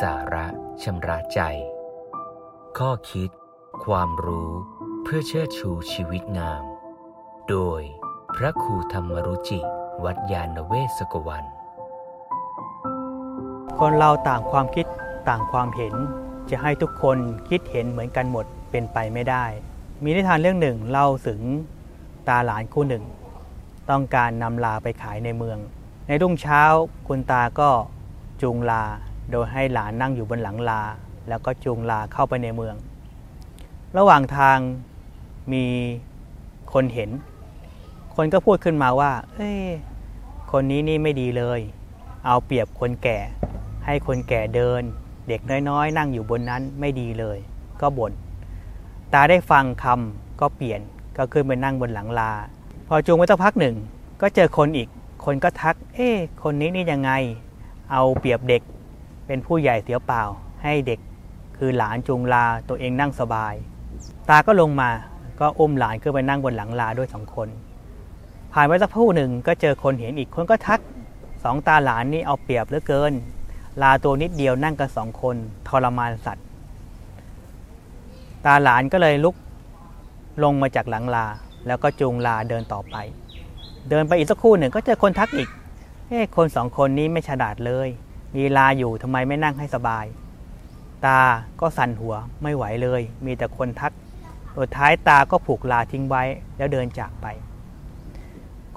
สาระชำระใจ ข้อคิด ความรู้เพื่อเชิดชูชีวิตงาม โดยพระครูธรรมรุจิ วัดยาณเวศกวัน คนเราต่างความคิดต่างความเห็น จะให้ทุกคนคิดเห็นเหมือนกันหมดเป็นไปไม่ได้ มีนิทานเรื่องหนึ่งเล่าถึงตาหลานคู่หนึ่ง ต้องการนำลาไปขายในเมือง ในรุ่งเช้าคุณตาก็จูงลา โดยให้หลานนั่งอยู่บนหลังลา แล้วก็จูงลาเข้าไปในเมือง ระหว่างทางมีคนเห็น คนก็พูดขึ้นมาว่า เอ้ยคนนี้นี่ไม่ดีเลย เอาเปรียบคนแก่ ให้คนแก่เดิน เด็กน้อยๆ นั่งอยู่บนนั้นไม่ดีเลย ก็บน่น ตาได้ฟังคำก็เปลี่ยน ก็ขึ้นไปนั่งบนหลังลา พอจูงไปสักพักหนึ่ง ก็เจอคนอีก คนก็ทัก เอ๊ะคนนี้นี่ยังไง เอาเปรียบเด็ก เป็นผู้ใหญ่เสียเปล่า ให้เด็กคือหลานจูงลาตัวเองนั่งสบาย ตาก็ลงมาก็อุ้มหลานขึ้นไปนั่งบนหลังลาด้วยสองคน ผ่านไปสักพู้หนึ่งก็เจอคนเห็นอีกคนก็ทักสองตาหลานนี่เอาเปรียบเหลือเกิน ลาตัวนิดเดียวนั่งกันสองคนทรมานสัตว์ ตาหลานก็เลยลุกลงมาจากหลังลา แล้วก็จูงลาเดินต่อไป เดินไปอีกสักครู่หนึ่งก็เจอคนทักอีกเอ้คนสองคนนี้ไม่ฉลาดเลย มีลาอยู่ทำไมไม่นั่งให้สบาย ตาก็สั่นหัวไม่ไหวเลย มีแต่คนทักสุดท้ายตาก็ผูกลาทิ้งไว้แล้วเดินจากไป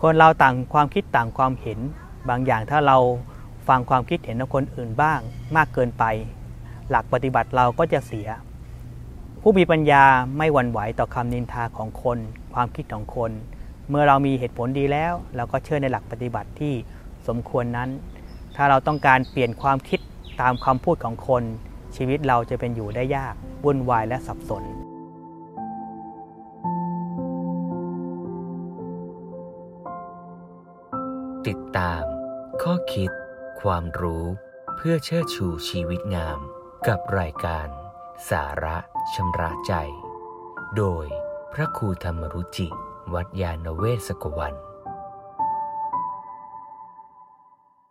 คนเราต่างความคิดต่างความเห็น บางอย่างถ้าเราฟังความคิดเห็นของคนอื่นบ้าง มากเกินไป หลักปฏิบัติเราก็จะเสีย ผู้มีปัญญาไม่หวั่นไหวต่อคำนินทาของคน ความคิดของคน เมื่อเรามีเหตุผลดีแล้ว เราก็เชื่อในหลักปฏิบัติที่สมควรนั้น ถ้าเราต้องการเปลี่ยนความคิดตามคำพูดของคน ชีวิตเราจะเป็นอยู่ได้ยากวุ่นวายและสับสน ติดตาม ข้อคิด ความรู้เพื่อเชิดชูชีวิตงาม กับรายการ สาระชำระใจ โดยพระครูธรรมรุจิ วัดยาณเวศกวัน